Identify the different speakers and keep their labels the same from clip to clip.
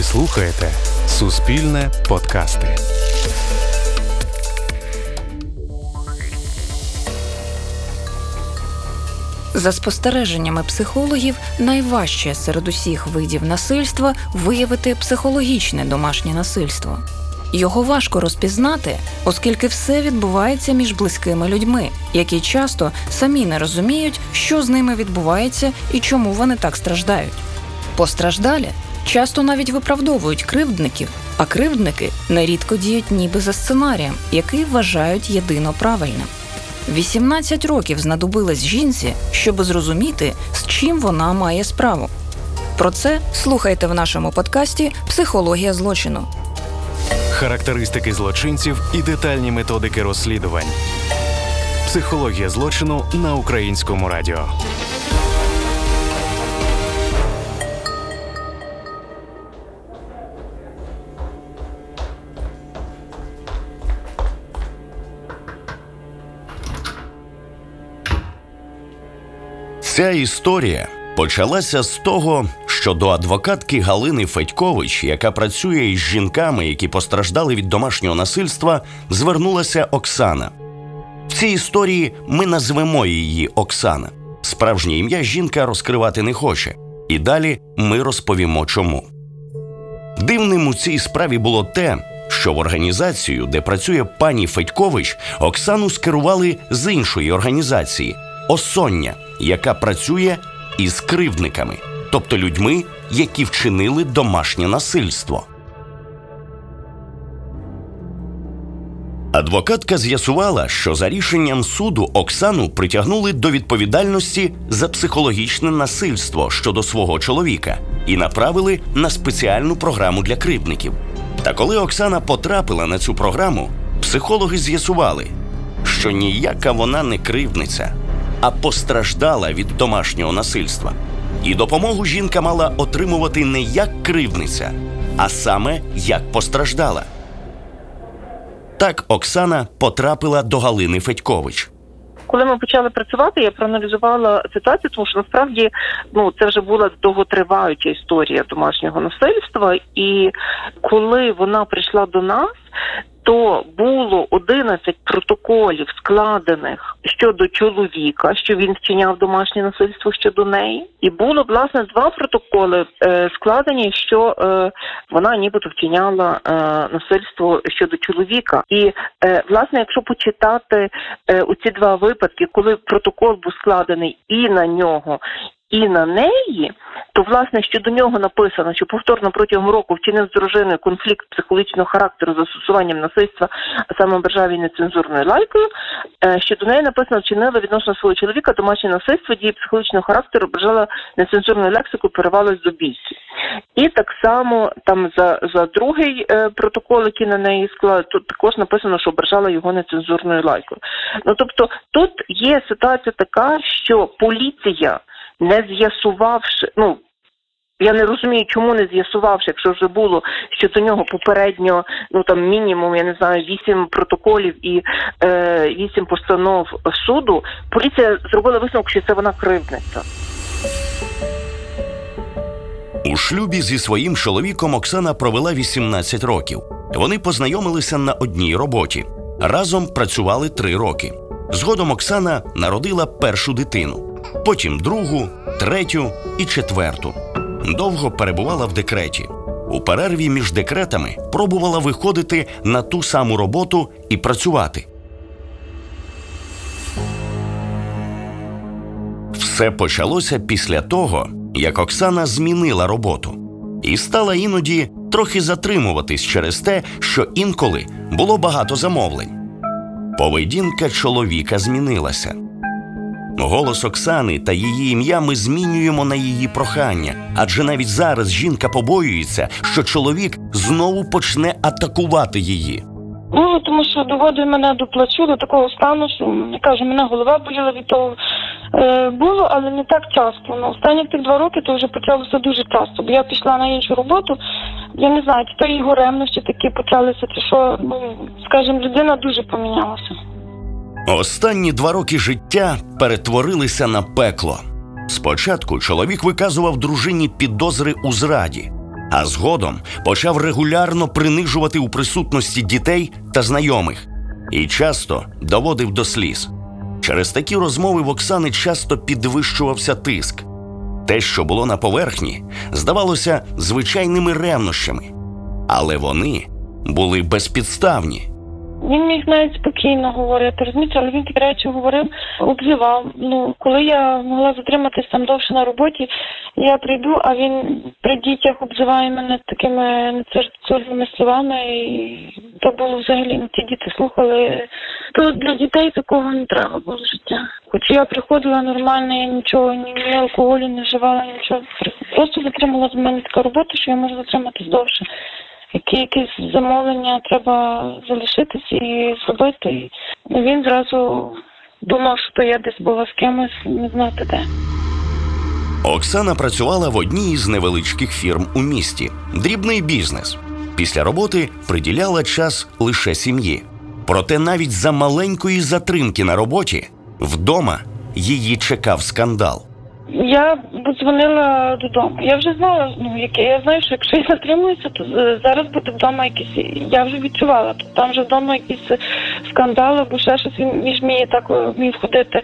Speaker 1: Ви слухаєте Суспільне подкасти.
Speaker 2: За спостереженнями психологів, найважче серед усіх видів насильства виявити психологічне домашнє насильство. Його важко розпізнати, оскільки все відбувається між близькими людьми, які часто самі не розуміють, що з ними відбувається і чому вони так страждають. Постраждалі часто навіть виправдовують кривдників, а кривдники нерідко діють ніби за сценарієм, який вважають єдино правильним. 18 років знадобилось жінці, щоб зрозуміти, з чим вона має справу. Про це слухайте в нашому подкасті Психологія злочину.
Speaker 1: Характеристики злочинців і детальні методики розслідувань. Психологія злочину на українському радіо.
Speaker 3: Ця історія почалася з того, що до адвокатки Галини Федькович, яка працює із жінками, які постраждали від домашнього насильства, звернулася Оксана. В цій історії ми назвемо її Оксана. Справжнє ім'я жінка розкривати не хоче, і далі ми розповімо чому. Дивним у цій справі було те, що в організацію, де працює пані Федькович, Оксану скерували з іншої організації Осоння, яка працює із кривдниками, тобто людьми, які вчинили домашнє насильство. Адвокатка з'ясувала, що за рішенням суду Оксану притягнули до відповідальності за психологічне насильство щодо свого чоловіка і направили на спеціальну програму для кривдників. Та коли Оксана потрапила на цю програму, психологи з'ясували, що ніяка вона не кривдниця, а постраждала від домашнього насильства. І допомогу жінка мала отримувати не як кривдниця, а саме як постраждала. Так Оксана потрапила до Галини Федькович.
Speaker 4: Коли ми почали працювати, я проаналізувала ситуацію, тому що насправді ну це вже була довготриваюча історія домашнього насильства. І коли вона прийшла до нас, то було 11 протоколів складених щодо чоловіка, що він вчиняв домашнє насильство щодо неї, і було власне два протоколи е, складені, що е, вона нібито вчиняла е, насильство щодо чоловіка. І е, власне, якщо почитати е, ці два випадки, коли протокол був складений і на нього, і на неї, то власне щодо нього написано, що повторно протягом року вчинив з дружиною конфлікт психологічного характеру з застосуванням насильства, а саме її нецензурною лайкою. Е, щодо неї написано, вчинила відносно свого чоловіка домашнє насильство, дії психологічного характеру, ображала нецензурною лексикою, перервалась до бійці. І так само там за за другий е, протокол, який на неї склали, тут також написано, що ображала його нецензурною лайкою. Ну тобто тут є ситуація така, що поліція не з'ясувавши, ну я не розумію, чому не з'ясувавши, якщо вже було що до нього попередньо, ну там мінімум, я не знаю, вісім протоколів і е, вісім постанов суду. Поліція зробила висновок, що це вона кривдниця.
Speaker 3: У шлюбі зі своїм чоловіком Оксана провела 18 років. Вони познайомилися на одній роботі. Разом працювали три роки. Згодом Оксана народила першу дитину, потім другу, третю і четверту. Довго перебувала в декреті. У перерві між декретами пробувала виходити на ту саму роботу і працювати. Все почалося після того, як Оксана змінила роботу і стала іноді трохи затримуватись через те, що інколи було багато замовлень. Поведінка чоловіка змінилася. Голос Оксани та її ім'я ми змінюємо на її прохання, адже навіть зараз жінка побоюється, що чоловік знову почне атакувати її.
Speaker 5: Ну, тому що доводить мене до плачу, до такого стану, що я кажу, мене голова боліла від того. Е, було, але не так часто. Ну, останні тих два роки то вже почалося дуже часто, бо я пішла на іншу роботу. Я не знаю, чи то його ревності такі почалися, чи що, ну, скажімо, людина дуже помінялася.
Speaker 3: Останні два роки життя перетворилися на пекло. Спочатку чоловік виказував дружині підозри у зраді, а згодом почав регулярно принижувати у присутності дітей та знайомих і часто доводив до сліз. Через такі розмови в Оксани часто підвищувався тиск. Те, що було на поверхні, здавалося звичайними ревнощами, але вони були безпідставні.
Speaker 5: Він міг навіть спокійно говорити, розумієте, але він такі речі говорив, обзивав. Ну, коли я могла затриматись там довше на роботі, я прийду, а він при дітях обзиває мене такими нецензурними словами, і то було взагалі, ті діти слухали. То для дітей такого не треба було життя. Хоч я приходила нормально, я нічого, ні, ні алкоголю не вживала, нічого. Просто затримала з мене така робота, що я можу затриматись довше які якісь замовлення треба залишитись і зробити. Він зразу думав, що я десь була з кимось, не знати де.
Speaker 3: Оксана працювала в одній із невеличких фірм у місті дрібний бізнес. Після роботи приділяла час лише сім'ї. Проте навіть за маленької затримки на роботі вдома її чекав скандал.
Speaker 5: Я дзвонила додому. Я вже знала, ну яке я знаю, що якщо я затримуюся, то е, зараз буде вдома якісь. Я вже відчувала, то там вже вдома якісь скандали, бо ще щось він між мені так е, вмів ходити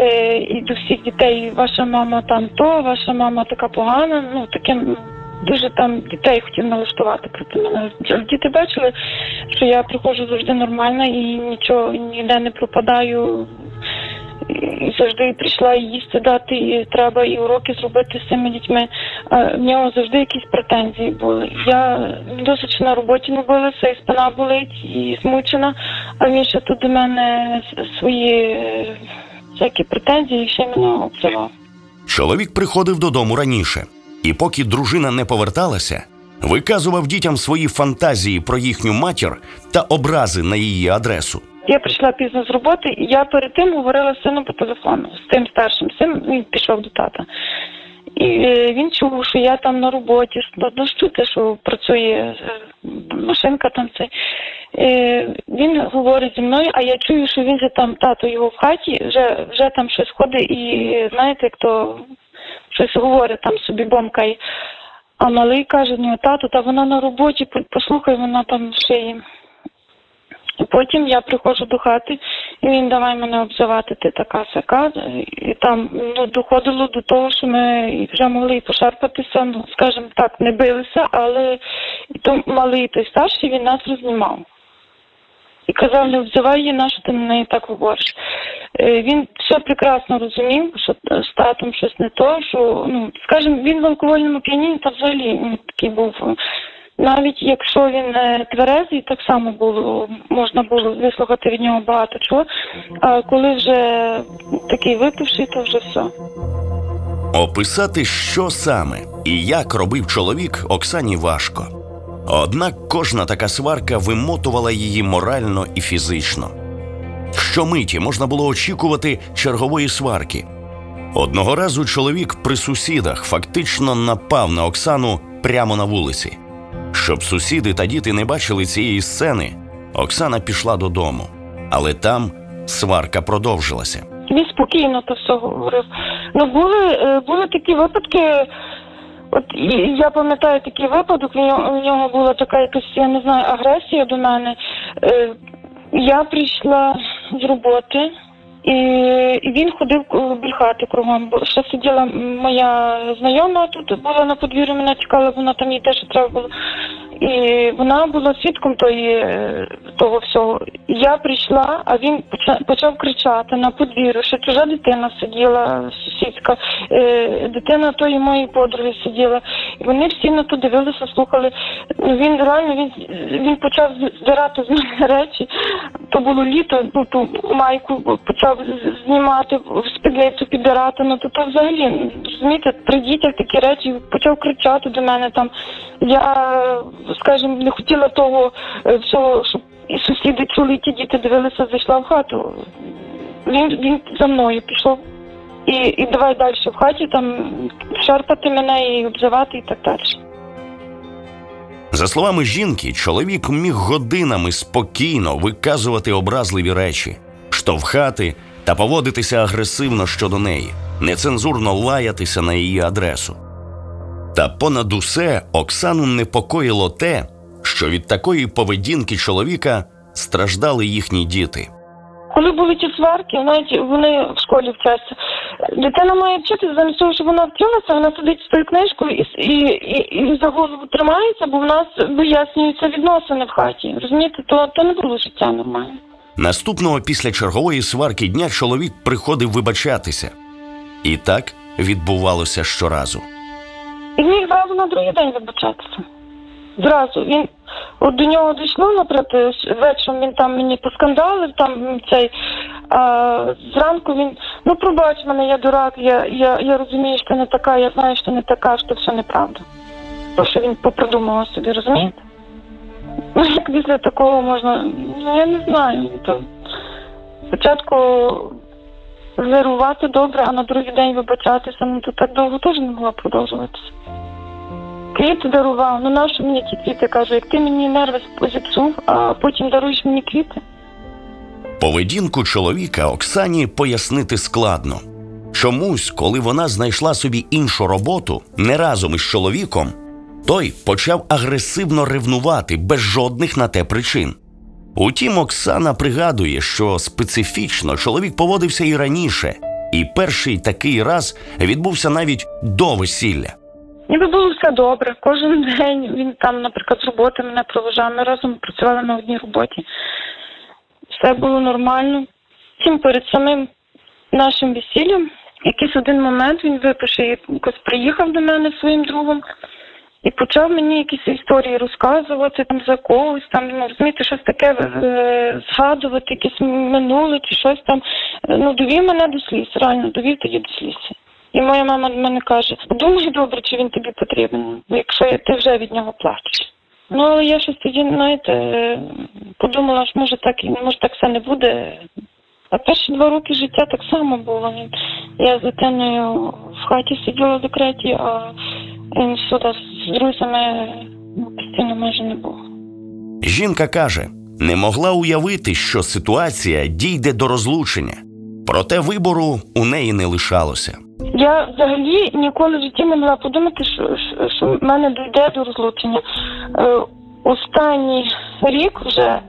Speaker 5: е, і до всіх дітей. Ваша мама там то, ваша мама така погана. Ну таке ну, дуже там дітей хотів налаштувати проти мене. Діти бачили, що я приходжу завжди нормально і нічого ніде не пропадаю. І завжди прийшла і їсти дати, і треба і уроки зробити з цими дітьми. В нього завжди якісь претензії були. Я досить на роботі не билася, і спина болить, і змучена, а він ще тут до мене свої е, всякі претензії ще мене обзивав.
Speaker 3: Чоловік приходив додому раніше, і поки дружина не поверталася, виказував дітям свої фантазії про їхню матір та образи на її адресу.
Speaker 5: Я прийшла пізно з роботи, і я перед тим говорила з сином по телефону, з тим старшим сином, він пішов до тата. І е, він чув, що я там на роботі, що ну, чути, що працює е, машинка там цей. Е, Він говорить зі мною, а я чую, що він же там тато його в хаті, вже вже там щось ходить і знаєте, як то щось говорить там собі бомкає. А малий каже, ну тато, та вона на роботі, послухай, вона там в шиї. Потім я приходжу до хати, і він давай мене обзивати, ти така сяка. І там ну, доходило до того, що ми вже могли пошарпатися, ну, скажімо так, не билися, але і то малий той старший він нас рознімав. І казав, не обзивай її, на що ти на неї так говориш. Е, він все прекрасно розумів, що з татом щось не то, що, ну, скажімо, він в алкогольному п'яні та взагалі ну, такий був навіть якщо він е, тверезий, так само було можна було вислухати від нього багато чого. А коли вже такий випивший, то вже все.
Speaker 3: Описати, що саме і як робив чоловік, Оксані важко. Однак кожна така сварка вимотувала її морально і фізично. Щомиті можна було очікувати чергової сварки. Одного разу чоловік при сусідах фактично напав на Оксану прямо на вулиці. Щоб сусіди та діти не бачили цієї сцени, Оксана пішла додому, але там сварка продовжилася.
Speaker 5: Він спокійно то все говорив. Ну були е, були такі випадки. От я пам'ятаю такий випадок. У нього, у нього була така якась, я не знаю, агресія до мене. Е, я прийшла з роботи. І він ходив біля хати кругом. Бо ще сиділа моя знайома тут була на подвір'ї, мене чекала, вона там їй теж треба було. І вона була свідком тої, е, того всього. Я прийшла, а він почав кричати на подвір'ю, що чужа дитина сиділа, сусідська, е, дитина тої моєї подруги сиділа. І вони всі на то дивилися, слухали. Він реально він він почав здирати з мене речі. То було літо, ну ту майку почав знімати, спідницю підбирати. Ну то то взагалі розумієте, при дітях такі речі почав кричати до мене там. Я скажімо, не хотіла того е, всього, щоб і сусіди чули, і ті діти дивилися, зайшла в хату. Він він за мною пішов. І і давай далі в хаті там шарпати мене і обзивати, і так далі.
Speaker 3: За словами жінки, чоловік міг годинами спокійно виказувати образливі речі, штовхати та поводитися агресивно щодо неї, нецензурно лаятися на її адресу. Та понад усе Оксану непокоїло те, що від такої поведінки чоловіка страждали їхні діти.
Speaker 5: Коли були ті сварки, навіть вони в школі вчаться. Дитина має вчитися замість того, щоб вона вчилася, вона сидить з тою книжкою і, і, і, і за голову тримається, бо в нас вияснюються відносини в хаті. Розумієте, то, то не було життя нормально.
Speaker 3: Наступного після чергової сварки дня чоловік приходив вибачатися. І так відбувалося щоразу.
Speaker 5: І міг зразу на другий день вибачатися. Зразу він от до нього дійшло, наприклад, вечором він там мені поскандалив, там цей а, зранку він ну пробач мене, я дурак, я, я, я розумію, що ти не така, я знаю, що не така, що все неправда. То, що він попридумував собі, розумієте? Ну, як після такого можна, ну я не знаю. То спочатку злирувати добре, а на другий день вибачатися, ну то так довго теж не могла продовжуватися. Квіти дарував, ну нащо мені ті квіти? Кажу, як ти мені нерви зіпсув, а потім даруєш мені квіти.
Speaker 3: Поведінку чоловіка Оксані пояснити складно. Чомусь, коли вона знайшла собі іншу роботу не разом із чоловіком, той почав агресивно ревнувати без жодних на те причин. Утім, Оксана пригадує, що специфічно чоловік поводився і раніше, і перший такий раз відбувся навіть до весілля.
Speaker 5: Ніби було все добре. Кожен день він там, наприклад, з роботи мене проважав. Ми разом працювали на одній роботі. Все було нормально. Втім, перед самим нашим весіллям, якийсь один момент він випише, якось приїхав до мене своїм другом і почав мені якісь історії розказувати там за когось, там ну, розумієте, щось таке е, згадувати, якесь минуле чи щось там. Е, Ну, довів мене до сліз, реально довів тоді до сліз. І моя мама до мене каже: думай добре, чи він тобі потрібен, якщо ти вже від нього плачеш. Ну, але я щось тоді, знаєте, е, подумала, що може так, і може так все не буде. А перші два роки життя так само було. Я з дитиною в хаті сиділа в декреті, а він сюди з друзями постійно майже не було.
Speaker 3: Жінка каже, не могла уявити, що ситуація дійде до розлучення, проте вибору у неї не лишалося.
Speaker 5: Я взагалі ніколи в житті не могла подумати, що, що, що в мене дійде до розлучення. Е, останній рік вже,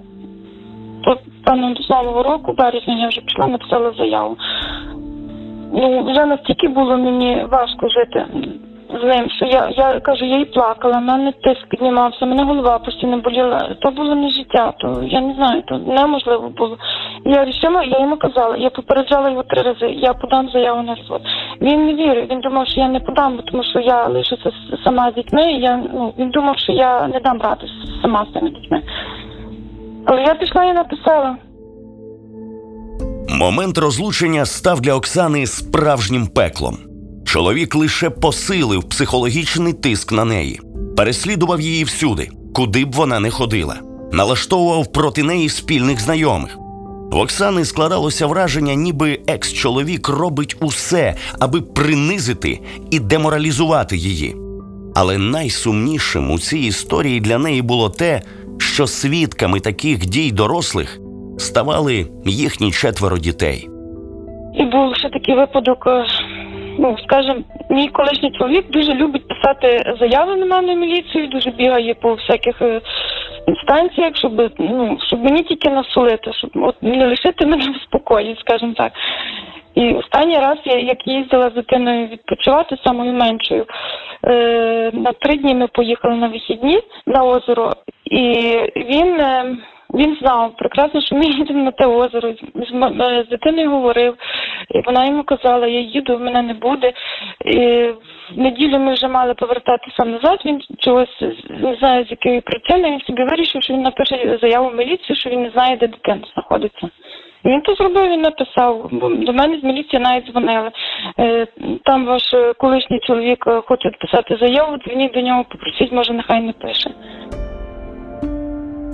Speaker 5: певно, до нового року, березня, я вже пішла, написала заяву. Ну, вже настільки було мені важко жити з ним, що я, я кажу, я і плакала, в мене тиск піднімався, мене голова постійно боліла. То було не життя, то я не знаю, то неможливо було. Я вирішила, я йому казала, я попереджала його три рази, я подам заяву на розвод. Він не вірив, він думав, що я не подам, тому що я лишуся сама з дітьми. Я, ну, він думав, що я не дам ради сама з цими дітьми. Але я пішла і написала.
Speaker 3: Момент розлучення став для Оксани справжнім пеклом. Чоловік лише посилив психологічний тиск на неї, переслідував її всюди, куди б вона не ходила, налаштовував проти неї спільних знайомих. В Оксани складалося враження, ніби екс-чоловік робить усе, аби принизити і деморалізувати її. Але найсумнішим у цій історії для неї було те, що свідками таких дій дорослих ставали їхні четверо дітей.
Speaker 5: І був ще такий випадок. Ну, скажімо, мій колишній чоловік дуже любить писати заяви на мене в міліцію, дуже бігає по всяких е, інстанціях, щоб ну щоб мені тільки насолити, щоб от не лишити мене в спокої, скажімо так. І останній раз я як їздила з дитиною відпочивати самою меншою. Е, на три дні ми поїхали на вихідні на озеро, і він. Е, він знав прекрасно, що ми їдемо на те озеро. З, е, з дитиною говорив, і вона йому казала, я їду, мене не буде. І в неділю ми вже мали повертатися назад. Він чогось не знаю, з якої причини. Він собі вирішив, що він напише заяву в міліцію, що він не знає, де дитина знаходиться. Він то зробив, він написав. Бо До мене з міліції навіть дзвонили. Е, Там ваш колишній чоловік е, хоче писати заяву, дзвоніть до нього, попросіть, може, нехай не пише.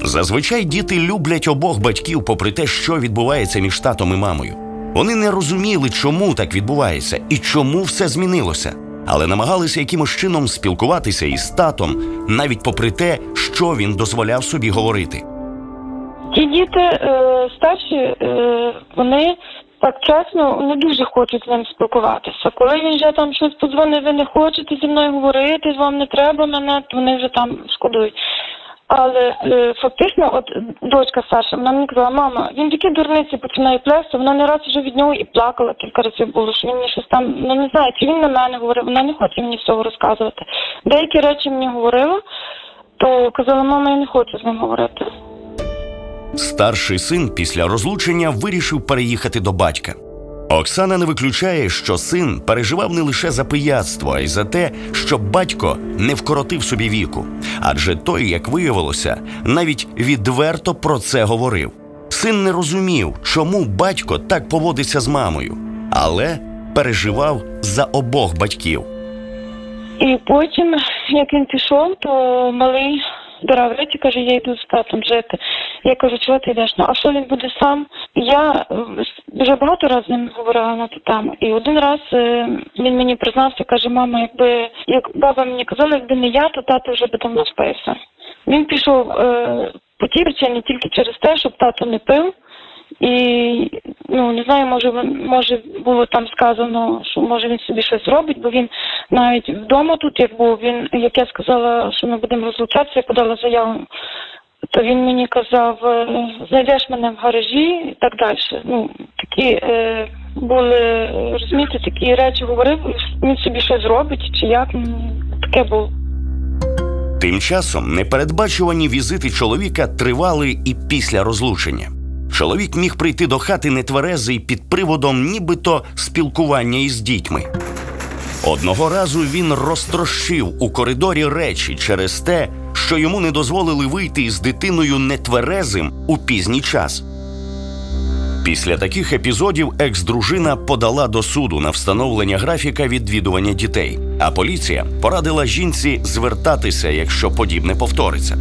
Speaker 3: Зазвичай діти люблять обох батьків, попри те, що відбувається між татом і мамою. Вони не розуміли, чому так відбувається і чому все змінилося, але намагалися якимось чином спілкуватися із татом, навіть попри те, що він дозволяв собі говорити.
Speaker 5: Ті діти е, старші, е, вони так чесно, не дуже хочуть з ним спілкуватися. Коли він вже там щось подзвонив, ви не хочете зі мною говорити, вам не треба мене, то вони вже там шкодують. Але е, фактично, от дочка Саша, вона мені казала, мама, він такі дурниці починає плести, вона не раз вже від нього і плакала кілька разів було, що він мені щось там, ну не знаю, чи він на мене говорив, вона не хоче мені всього розказувати. Деякі речі мені говорила, то казала, мама, я не хочу з ним говорити.
Speaker 3: Старший син після розлучення вирішив переїхати до батька. Оксана не виключає, що син переживав не лише за пияцтво, а й за те, щоб батько не вкоротив собі віку. Адже той, як виявилося, навіть відверто про це говорив. Син не розумів, чому батько так поводиться з мамою, але переживав за обох батьків.
Speaker 5: І потім, як він пішов, то малий збирав речі, каже, я йду з татом жити. Я кажу, чого ти йдеш? Ну, а що він буде сам? Я е, вже багато разів з ним говорила на ту тему. І один раз е, він мені признався, каже, мама, якби як баба мені казала, якби не я, то тато вже би давно спився. Він пішов е, по тій причині тільки через те, щоб тато не пив. І ну не знаю, може може було там сказано, що може він собі щось робить, бо він навіть вдома тут, як був, він як я сказала, що ми будемо розлучатися, я подала заяву, то він мені казав, е, знайдеш мене в гаражі і так далі. Ну такі е, були розумієте, такі речі говорив, він собі щось зробить, чи як ну, таке було.
Speaker 3: Тим часом непередбачувані візити чоловіка тривали і після розлучення. Чоловік міг прийти до хати нетверезий під приводом нібито спілкування із дітьми. Одного разу він розтрощив у коридорі речі через те, що йому не дозволили вийти із дитиною нетверезим у пізній час. Після таких епізодів екс-дружина подала до суду на встановлення графіка відвідування дітей, а поліція порадила жінці звертатися, якщо подібне повториться.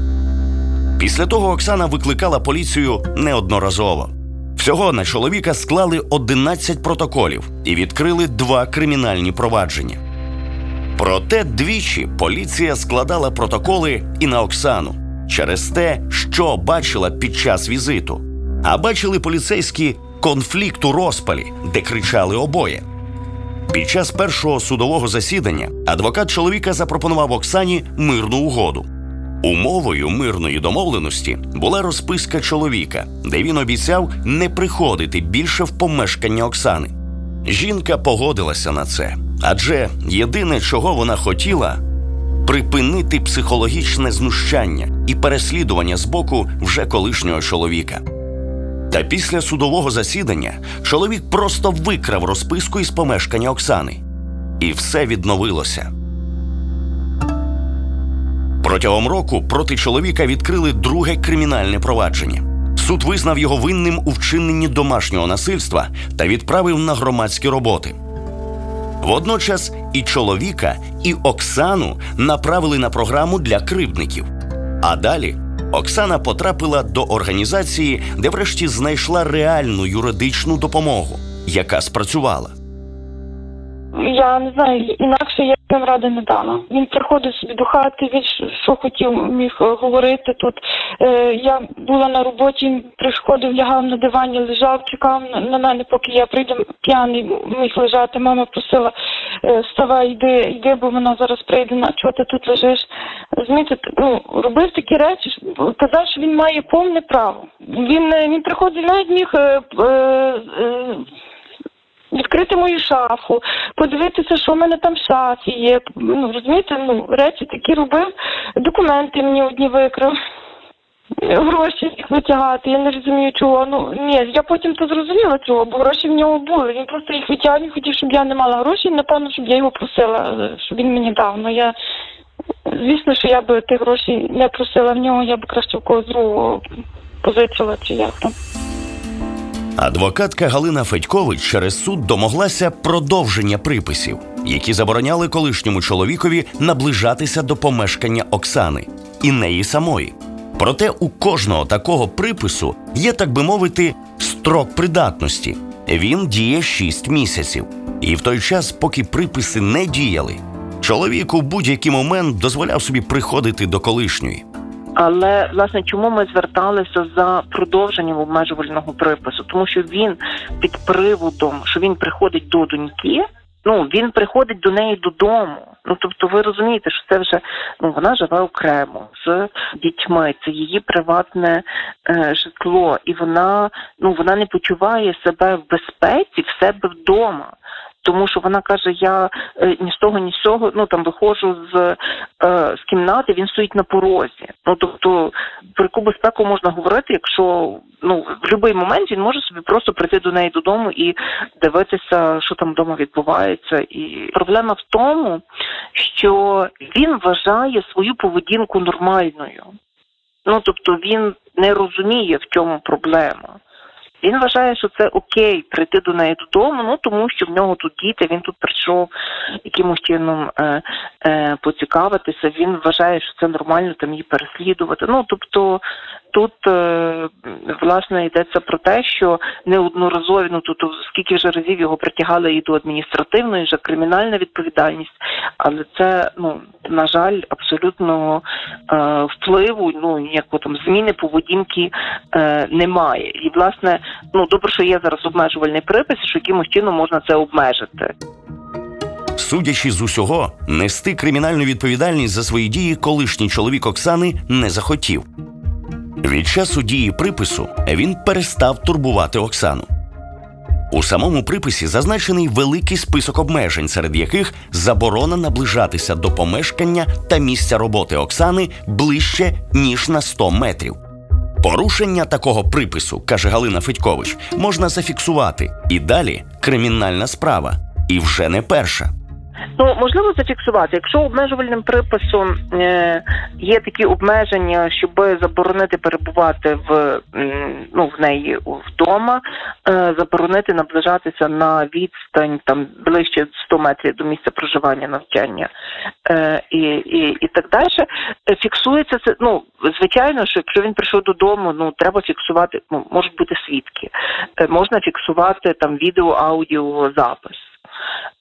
Speaker 3: Після того Оксана викликала поліцію неодноразово. Всього на чоловіка склали 11 протоколів і відкрили два кримінальні провадження. Проте двічі поліція складала протоколи і на Оксану через те, що бачила під час візиту. А бачили поліцейські конфлікт у розпалі, де кричали обоє. Під час першого судового засідання адвокат чоловіка запропонував Оксані мирну угоду. Умовою мирної домовленості була розписка чоловіка, де він обіцяв не приходити більше в помешкання Оксани. Жінка погодилася на це, адже єдине, чого вона хотіла, припинити психологічне знущання і переслідування з боку вже колишнього чоловіка. Та після судового засідання чоловік просто викрав розписку із помешкання Оксани, і все відновилося. Протягом року проти чоловіка відкрили друге кримінальне провадження. Суд визнав його винним у вчиненні домашнього насильства та відправив на громадські роботи. Водночас і чоловіка, і Оксану направили на програму для кривдників. А далі Оксана потрапила до організації, де врешті знайшла реальну юридичну допомогу, яка спрацювала.
Speaker 5: Я не знаю, інакше я їм ради не дала. Він приходив собі до хати, він що- хотів, міг е, говорити тут. Е, я була на роботі, він приходив, лягав на дивані, лежав, чекав на, мене, поки я прийду п'яний, міг лежати. Мама просила, е, вставай, йди, йди, бо вона зараз прийде, на чого ти тут лежиш. Розумієте, ну, робив такі речі, казав, що він має повне право. Він, е, він приходив, навіть міг. Е, е, відкрити мою шафу, подивитися, що в мене там в шафі є. Ну, розумієте, ну, речі такі робив, документи мені одні викрив. Гроші витягати, я не розумію чого. Ну ні, я потім то зрозуміла чого, бо гроші в нього були. Він просто їх витягнув, він хотів, щоб я не мала грошей, напевно, щоб я його просила, щоб він мені дав. Ну я звісно, що я би тих грошей не просила в нього, я б краще в когось другого позичила чи як там.
Speaker 3: Адвокатка Галина Федькович через суд домоглася продовження приписів, які забороняли колишньому чоловікові наближатися до помешкання Оксани і неї самої. Проте у кожного такого припису є, так би мовити, строк придатності. Він діє 6 місяців. І в той час, поки приписи не діяли, чоловік у будь-який момент дозволяв собі приходити до колишньої.
Speaker 4: Але власне чому ми зверталися за продовженням обмежувального припису? Тому що він під приводом, що він приходить до доньки. Ну він приходить до неї додому. Ну тобто, ви розумієте, що це вже ну вона живе окремо з дітьми. Це її приватне е, житло, і вона ну вона не почуває себе в безпеці в себе вдома. Тому що вона каже: я е, ні з того, ні з цього ну там виходжу з е, з кімнати, він стоїть на порозі. Ну тобто, про яку безпеку можна говорити, якщо ну в будь-який момент він може собі просто прийти до неї додому і дивитися, що там вдома відбувається. І проблема в тому, що він вважає свою поведінку нормальною. Ну тобто він не розуміє, в чому проблема. Він вважає, що це окей прийти до неї додому, ну тому що в нього тут діти, він тут прийшов якимось чином е, е, поцікавитися. Він вважає, що це нормально там її переслідувати. Ну тобто тут е, власне йдеться про те, що неодноразові, ну тут скільки вже разів його притягали і до адміністративної, вже кримінальна відповідальність, але це ну на жаль абсолютно е, впливу, ну ніякого там зміни поведінки е, немає. І власне, ну добре, що є зараз обмежувальний припис, що якимось чином можна це обмежити.
Speaker 3: Судячи з усього, нести кримінальну відповідальність за свої дії колишній чоловік Оксани не захотів. Від часу дії припису він перестав турбувати Оксану. У самому приписі зазначений великий список обмежень, серед яких заборона наближатися до помешкання та місця роботи Оксани ближче ніж на 100 метрів. Порушення такого припису, каже Галина Федькович, можна зафіксувати. І далі кримінальна справа. І вже не перша.
Speaker 4: Ну можливо зафіксувати, якщо обмежувальним приписом е, є такі обмеження, щоб заборонити перебувати в ну в неї вдома, е, заборонити наближатися на відстань там ближче 100 метрів до місця проживання навчання е, і, і, і так далі. Фіксується це. Ну звичайно, що якщо він прийшов додому, ну треба фіксувати. Ну можуть бути свідки, можна фіксувати там відео, аудіо запис.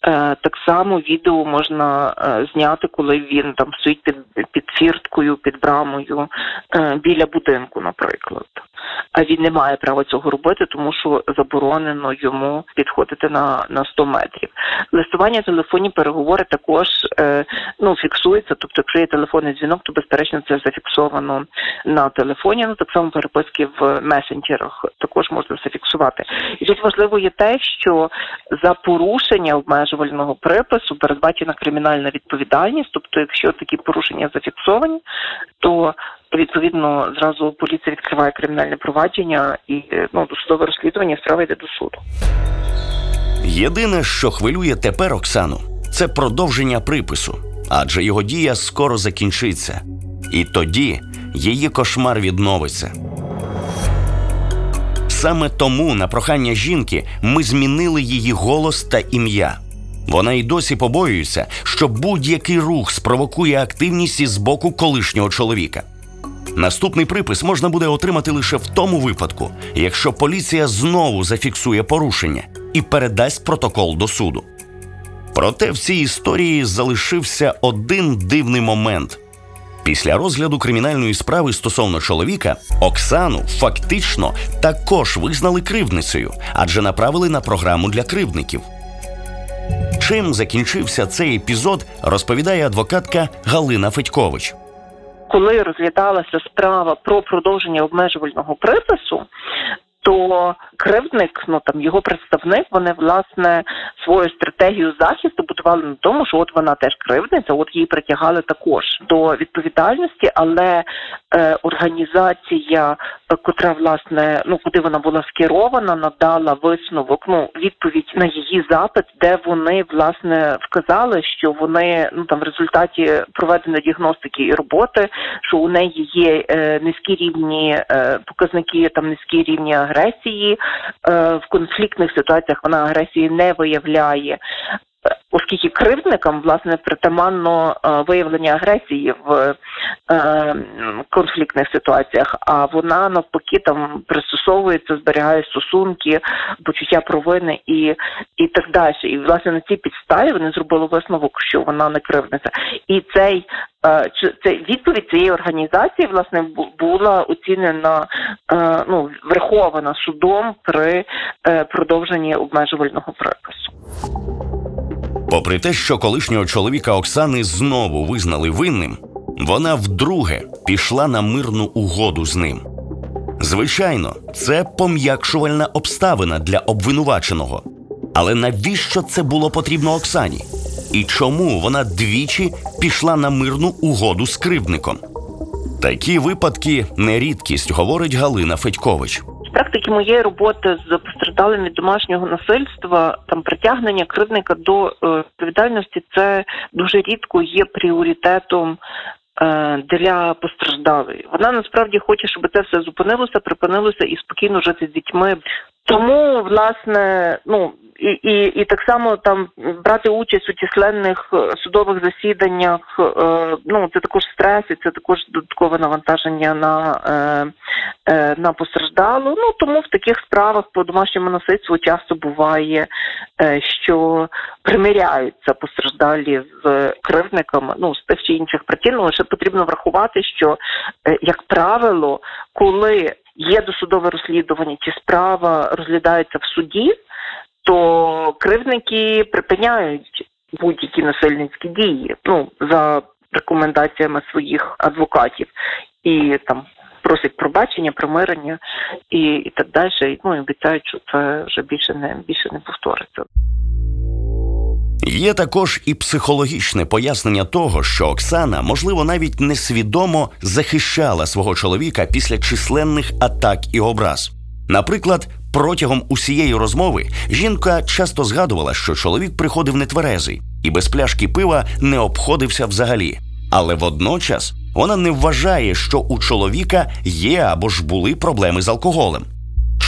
Speaker 4: Е, так само відео можна е, зняти, коли він там стоїть під під фірткою, під брамою е, біля будинку, наприклад. А він не має права цього робити, тому що заборонено йому підходити на на 100 метрів. Листування телефонні переговори також ну фіксується. Тобто, якщо є телефонний дзвінок, то безперечно це зафіксовано на телефоні. Ну так само переписки в месенджерах також можна зафіксувати. І тут важливо є те, що за порушення обмежувального припису передбачена кримінальна відповідальність. Тобто, якщо такі порушення зафіксовані, то відповідно зразу поліція відкриває кримінальне провадження і ну досудове розслідування справа йде до суду.
Speaker 3: Єдине, що хвилює тепер Оксану, це продовження припису, адже його дія скоро закінчиться, і тоді її кошмар відновиться. Саме тому на прохання жінки ми змінили її голос та ім'я. Вона й досі побоюється, що будь-який рух спровокує активність із боку колишнього чоловіка. Наступний припис можна буде отримати лише в тому випадку, якщо поліція знову зафіксує порушення і передасть протокол до суду. Проте в цій історії залишився один дивний момент. Після розгляду кримінальної справи стосовно чоловіка Оксану фактично також визнали кривдницею, адже направили на програму для кривдників. Чим закінчився цей епізод, розповідає адвокатка Галина Федькович.
Speaker 4: Коли розглядалася справа про продовження обмежувального припису, то кривдник, ну там його представник, вони власне свою стратегію захисту будували на тому, що от вона теж кривдниця, от її притягали також до відповідальності, але організація, е, котра власне ну куди вона була скерована, надала висновок, ну відповідь на її запит, де вони власне вказали, що вони ну там в результаті проведення діагностики і роботи, що у неї є е, низькі рівні е, показники, там низькі рівні агресії. Е, в конфліктних ситуаціях вона агресії не виявляє. Оскільки кривдникам власне притаманно е, виявлення агресії в е, конфліктних ситуаціях, а вона навпаки там пристосовується, зберігає стосунки, почуття провини і, і так далі. І власне на цій підставі вони зробили висновок, що вона не кривдниця. І цей е, це відповідь цієї організації власне була оцінена ну врахована судом при продовженні обмежувального припису.
Speaker 3: Попри те, що колишнього чоловіка Оксани знову визнали винним, вона вдруге пішла на мирну угоду з ним. Звичайно, це пом'якшувальна обставина для обвинуваченого. Але навіщо це було потрібно Оксані? І чому вона двічі пішла на мирну угоду з кривдником? Такі випадки не рідкість, говорить Галина Федькович.
Speaker 4: З практики моєї роботи з постраждалим від домашнього насильства, там притягнення кривдника до е, відповідальності це дуже рідко є пріоритетом е, для постраждалої. Вона насправді хоче, щоб це все зупинилося, припинилося і спокійно жити з дітьми. Тому, власне, ну і, і, і так само там брати участь у численних е, судових засіданнях, е, ну це також стрес, і це також додаткове навантаження на, е, е, на постраждалу. Ну тому в таких справах по домашньому насильству часто буває, е, що примиряються постраждалі з кривдниками, ну з тих чи інших причин. Ну, Лише потрібно врахувати, що е, як правило, коли є досудове розслідування, чи справа розглядається в суді, то кривдники припиняють будь-які насильницькі дії, ну за рекомендаціями своїх адвокатів, і там просять пробачення, примирення і, і так далі. Ну і обіцяють, що це вже більше не більше не повториться.
Speaker 3: Є також і психологічне пояснення того, що Оксана, можливо, навіть несвідомо захищала свого чоловіка після численних атак і образ. Наприклад, протягом усієї розмови жінка часто згадувала, що чоловік приходив нетверезий і без пляшки пива не обходився взагалі. Але водночас вона не вважає, що у чоловіка є або ж були проблеми з алкоголем.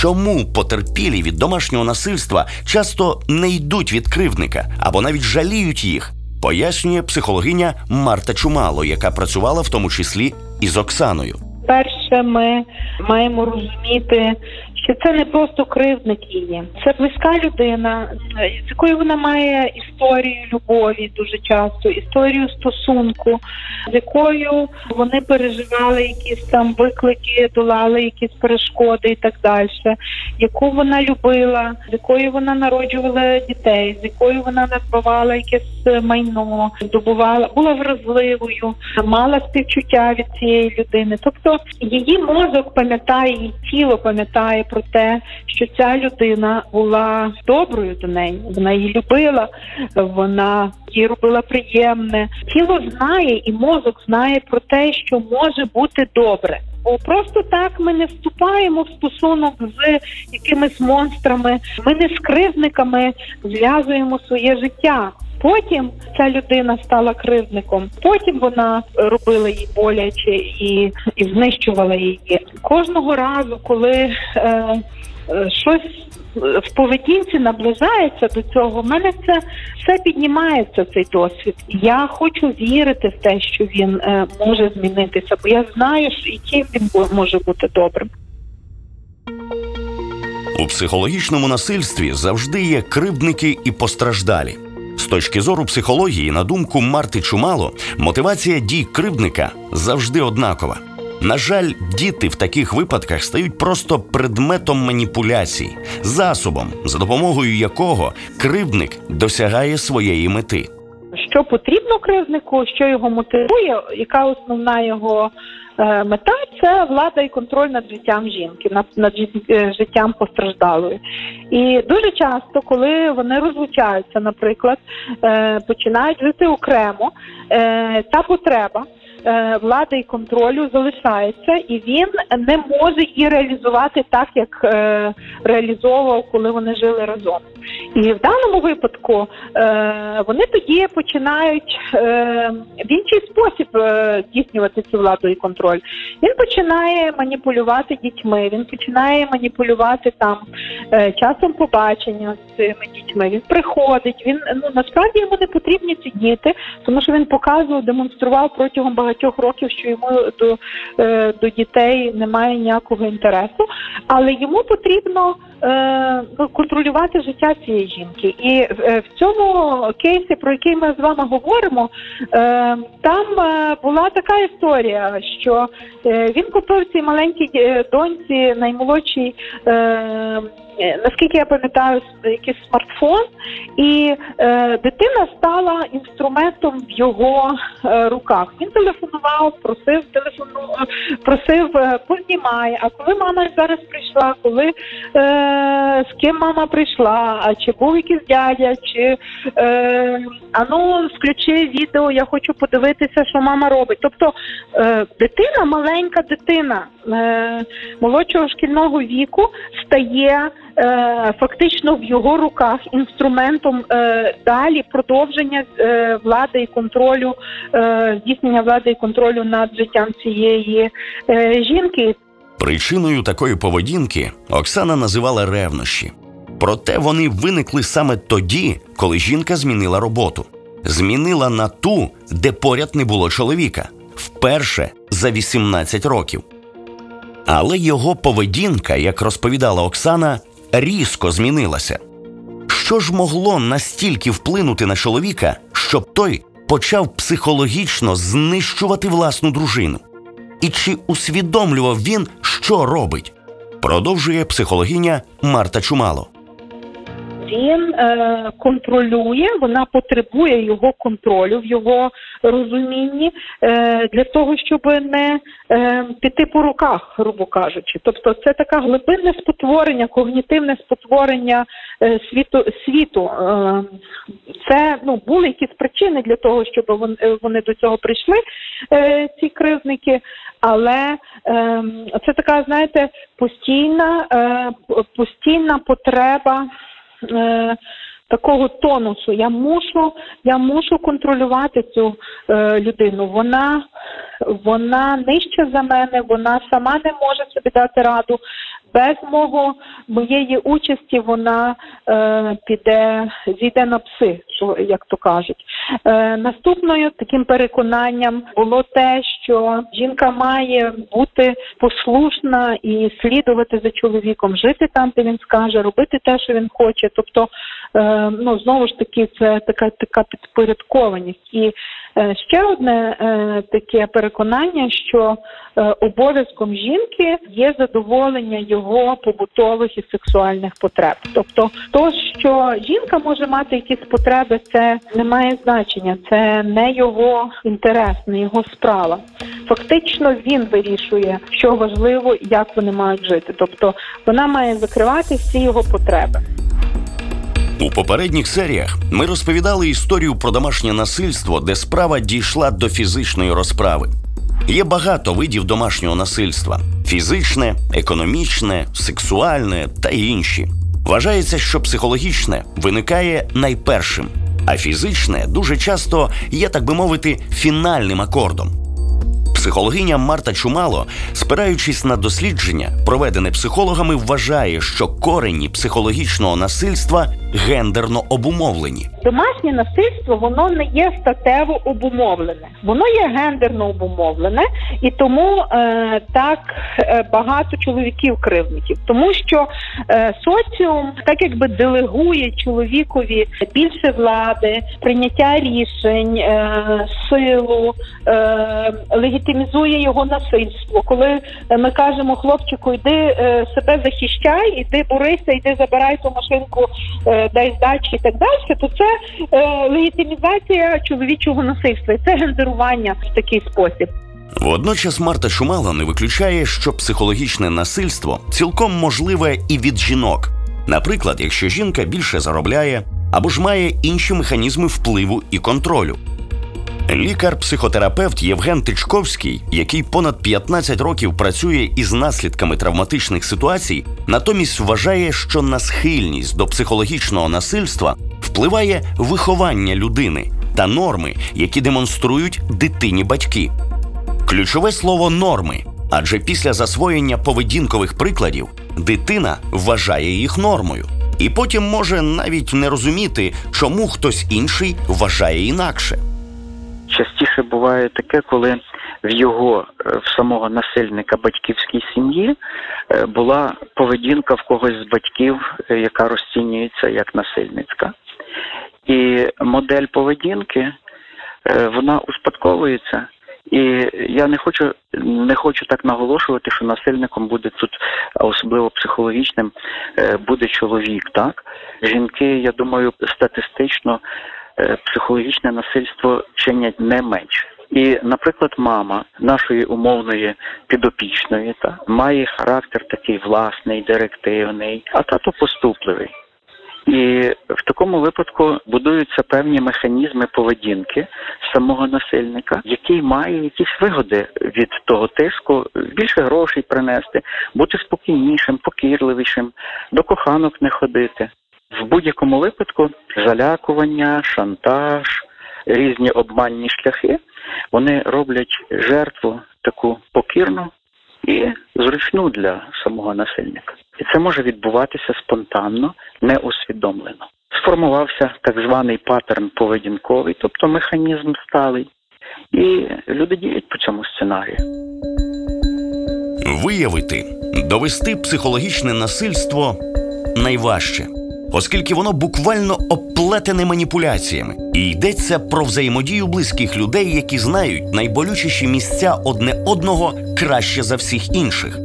Speaker 3: Чому потерпілі від домашнього насильства часто не йдуть від кривдника або навіть жаліють їх, пояснює психологиня Марта Чумало, яка працювала в тому числі із Оксаною.
Speaker 6: Перше, ми маємо розуміти, що це не просто кривдник її, це близька людина, з якою вона має історію любові дуже часто, історію стосунку, з якою вони переживали якісь там виклики, долали якісь перешкоди і так далі, яку вона любила, з якою вона народжувала дітей, з якою вона надбавала якесь майно, здобувала, була вразливою, мала співчуття від цієї людини. Тобто її мозок пам'ятає, її тіло пам'ятає про те, що ця людина була доброю до неї, вона її любила, вона їй робила приємне. Тіло знає і мозок знає про те, що може бути добре. Бо просто так ми не вступаємо в стосунок з якимись монстрами. Ми не з кривдниками зв'язуємо своє життя. Потім ця людина стала кривдником. Потім вона робила їй боляче і, і знищувала її. Кожного разу, коли е, е, щось в поведінці наближається до цього, в мене це все піднімається цей досвід. Я хочу вірити в те, що він е, може змінитися, бо я знаю, що яким він може бути добрим.
Speaker 3: У психологічному насильстві завжди є кривдники і постраждалі. Точки зору психології, на думку Марти Чумало, мотивація дій кривдника завжди однакова. На жаль, діти в таких випадках стають просто предметом маніпуляцій, засобом, за допомогою якого кривдник досягає своєї мети.
Speaker 6: Що потрібно кривднику, що його мотивує, яка основна його мета це влада і контроль над життям жінки, над, е, життям постраждалої. І дуже часто, коли вони розлучаються, наприклад, е, починають жити окремо, е, та потреба е, влади і контролю залишається, і він не може її реалізувати так, як е, реалізовував, коли вони жили разом. І в даному випадку е, вони тоді починають е, в інший спосіб е, здійснювати цю владу і контроль. Він починає маніпулювати дітьми, він починає маніпулювати там е, часом побачення з цими дітьми. Він приходить. Він ну насправді йому не потрібні ці діти, тому що він показував, демонстрував протягом багатьох років, що йому до, е, до дітей немає ніякого інтересу, але йому потрібно контролювати життя цієї жінки. І е, в цьому кейсі, про який ми з вами говоримо, е, там е, була така історія, що е, він купив цій маленькій е, доньці, наймолодшій, е, е, наскільки я пам'ятаю, якийсь смартфон, і е, дитина стала інструментом в його е, руках. Він телефонував, просив телефону, е, просив е, познімай. А коли мама зараз прийшла, коли е, з ким мама прийшла, а чи був якийсь дядя, чи е, а ну включи відео, я хочу подивитися, що мама робить. Тобто е, дитина, маленька дитина е, молодшого шкільного віку стає е, фактично в його руках інструментом е, далі продовження е, влади і контролю, е, здійснення влади і контролю над життям цієї е, жінки.
Speaker 3: Причиною такої поведінки Оксана називала ревнощі. Проте вони виникли саме тоді, коли жінка змінила роботу. Змінила на ту, де поряд не було чоловіка, вперше за 18 років. Але його поведінка, як розповідала Оксана, різко змінилася. Що ж могло настільки вплинути на чоловіка, щоб той почав психологічно знищувати власну дружину? І чи усвідомлював він, що робить? Продовжує психологиня Марта Чумало.
Speaker 6: Він е, контролює, вона потребує його контролю в його розумінні е, для того, щоб не е, піти по руках, грубо кажучи. Тобто, це таке глибинне спотворення, когнітивне спотворення е, світу світу. Е, це ну були якісь причини для того, щоб вони, вони до цього прийшли, е, ці кривдники. Але е, це така, знаєте, постійна, е, постійна потреба е, такого тонусу. Я мушу, я мушу контролювати цю е, людину. Вона, вона нижче за мене, вона сама не може собі дати раду. Без мого моєї участі вона е, піде, зійде на пси, що як то кажуть. Е, наступною таким переконанням було те, що жінка має бути послушна і слідувати за чоловіком, жити там, де він скаже, робити те, що він хоче. Тобто, е, ну знову ж таки, це така така підпорядкованість. І ще одне е, таке переконання, що е, обов'язком жінки є задоволення його побутових і сексуальних потреб. Тобто, то, що жінка може мати якісь потреби, це не має значення, це не його інтерес, не його справа. Фактично він вирішує, що важливо і як вони мають жити. Тобто вона має закривати всі його потреби.
Speaker 3: У попередніх серіях ми розповідали історію про домашнє насильство, де справа дійшла до фізичної розправи. Є багато видів домашнього насильства: фізичне, економічне, сексуальне та інші. Вважається, що психологічне виникає найпершим, а фізичне дуже часто є, так би мовити, фінальним акордом. Психологиня Марта Чумало, спираючись на дослідження, проведене психологами, вважає, що корені психологічного насильства гендерно обумовлені.
Speaker 6: Домашнє насильство воно не є статево обумовлене, воно є гендерно обумовлене, і тому е, так е, багато чоловіків кривдників, тому що е, соціум так якби делегує чоловікові більше влади, прийняття рішень, е, силу, е, легітимізує його насильство. Коли ми кажемо хлопчику, йди е, себе захищай, іди борися, йди забирай ту машинку, е, дай здачі і так далі, то це е, легітимізація чоловічого насильства, і це гендерування в такий спосіб.
Speaker 3: Водночас Марта Шумала не виключає, що психологічне насильство цілком можливе і від жінок. Наприклад, якщо жінка більше заробляє або ж має інші механізми впливу і контролю. Лікар-психотерапевт Євген Тичковський, який понад 15 років працює із наслідками травматичних ситуацій, натомість вважає, що на схильність до психологічного насильства впливає виховання людини та норми, які демонструють дитині батьки. Ключове слово норми, адже після засвоєння поведінкових прикладів дитина вважає їх нормою, і потім може навіть не розуміти, чому хтось інший вважає інакше.
Speaker 7: Частіше буває таке, коли в його е, в самого насильника батьківській сім'ї е, була поведінка в когось з батьків, е, яка розцінюється як насильницька. І модель поведінки вона успадковується. І я не хочу не хочу так наголошувати, що насильником буде тут, а особливо психологічним, буде чоловік. Так жінки, я думаю, статистично психологічне насильство чинять не менше. І, наприклад, мама нашої умовної підопічної та має характер такий власний, директивний, а тато поступливий. І в такому випадку будуються певні механізми поведінки самого насильника, який має якісь вигоди від того тиску, більше грошей принести, бути спокійнішим, покірливішим, до коханок не ходити. В будь-якому випадку залякування, шантаж, різні обманні шляхи вони роблять жертву таку покірну і зручну для самого насильника. І це може відбуватися спонтанно, неусвідомлено. Сформувався так званий паттерн поведінковий, тобто механізм сталий, і люди діють по цьому сценарію.
Speaker 3: Виявити, довести психологічне насильство найважче, оскільки воно буквально оплетене маніпуляціями, і йдеться про взаємодію близьких людей, які знають найболючіші місця одне одного краще за всіх інших.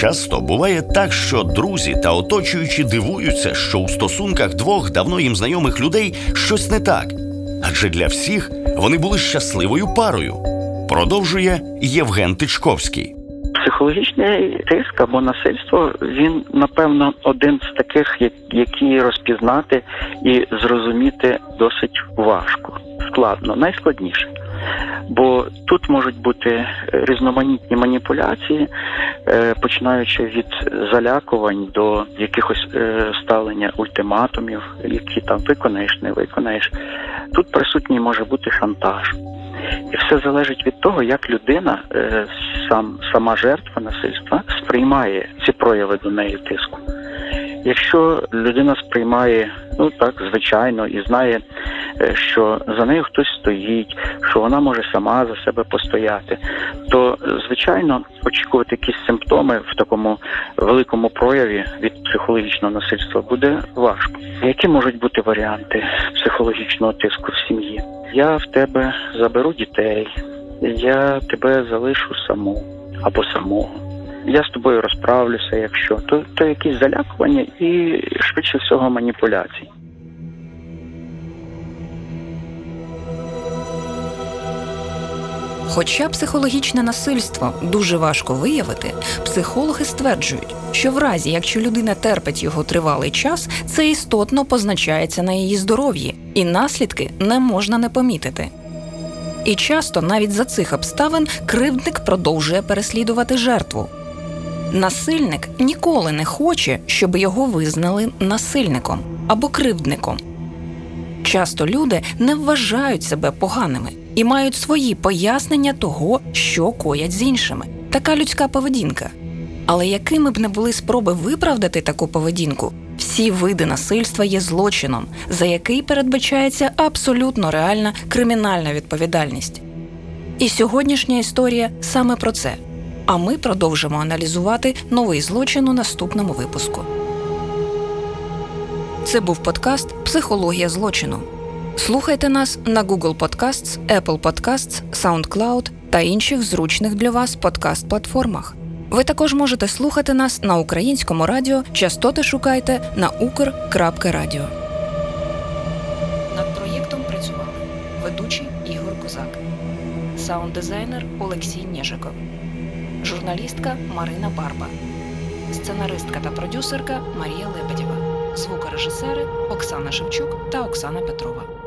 Speaker 3: Часто буває так, що друзі та оточуючі дивуються, що у стосунках двох давно їм знайомих людей щось не так, адже для всіх вони були щасливою парою. Продовжує Євген Тичковський.
Speaker 7: Психологічний тиск або насильство він напевно один з таких, які розпізнати і зрозуміти досить важко, складно, найскладніше. Бо тут можуть бути різноманітні маніпуляції, е, починаючи від залякувань до якихось е, ставлення ультиматумів, які там виконаєш, не виконаєш. Тут присутній може бути шантаж. І все залежить від того, як людина, е, сам сама жертва насильства, сприймає ці прояви до неї тиску. Якщо людина сприймає ну так звичайно і знає, е, що за нею хтось стоїть, що вона може сама за себе постояти, то звичайно очікувати якісь симптоми в такому великому прояві від психологічного насильства буде важко. Які можуть бути варіанти психологічного тиску в сім'ї? Я в тебе заберу дітей, я тебе залишу саму або самого. Я з тобою розправлюся, якщо то, то якісь залякування і швидше всього маніпуляції.
Speaker 2: Хоча психологічне насильство дуже важко виявити, психологи стверджують, що в разі, якщо людина терпить його тривалий час, це істотно позначається на її здоров'ї, і наслідки не можна не помітити. І часто навіть за цих обставин кривдник продовжує переслідувати жертву. Насильник ніколи не хоче, щоб його визнали насильником або кривдником. Часто люди не вважають себе поганими і мають свої пояснення того, що коять з іншими. Така людська поведінка. Але якими б не були спроби виправдати таку поведінку, всі види насильства є злочином, за який передбачається абсолютно реальна кримінальна відповідальність. І сьогоднішня історія саме про це. А ми продовжимо аналізувати новий злочин у наступному випуску. Це був подкаст Психологія злочину. Слухайте нас на Google Podcasts, Apple Podcasts, SoundCloud та інших зручних для вас подкаст-платформах. Ви також можете слухати нас на українському радіо. Частоти шукайте на ukr.radio. Над проєктом працювали ведучий Ігор Козак, саунд-дизайнер Олексій Нєжиков, журналістка Марина Барба, сценаристка та продюсерка Марія Лебедєва, звукорежисери Оксана Шевчук та Оксана Петрова.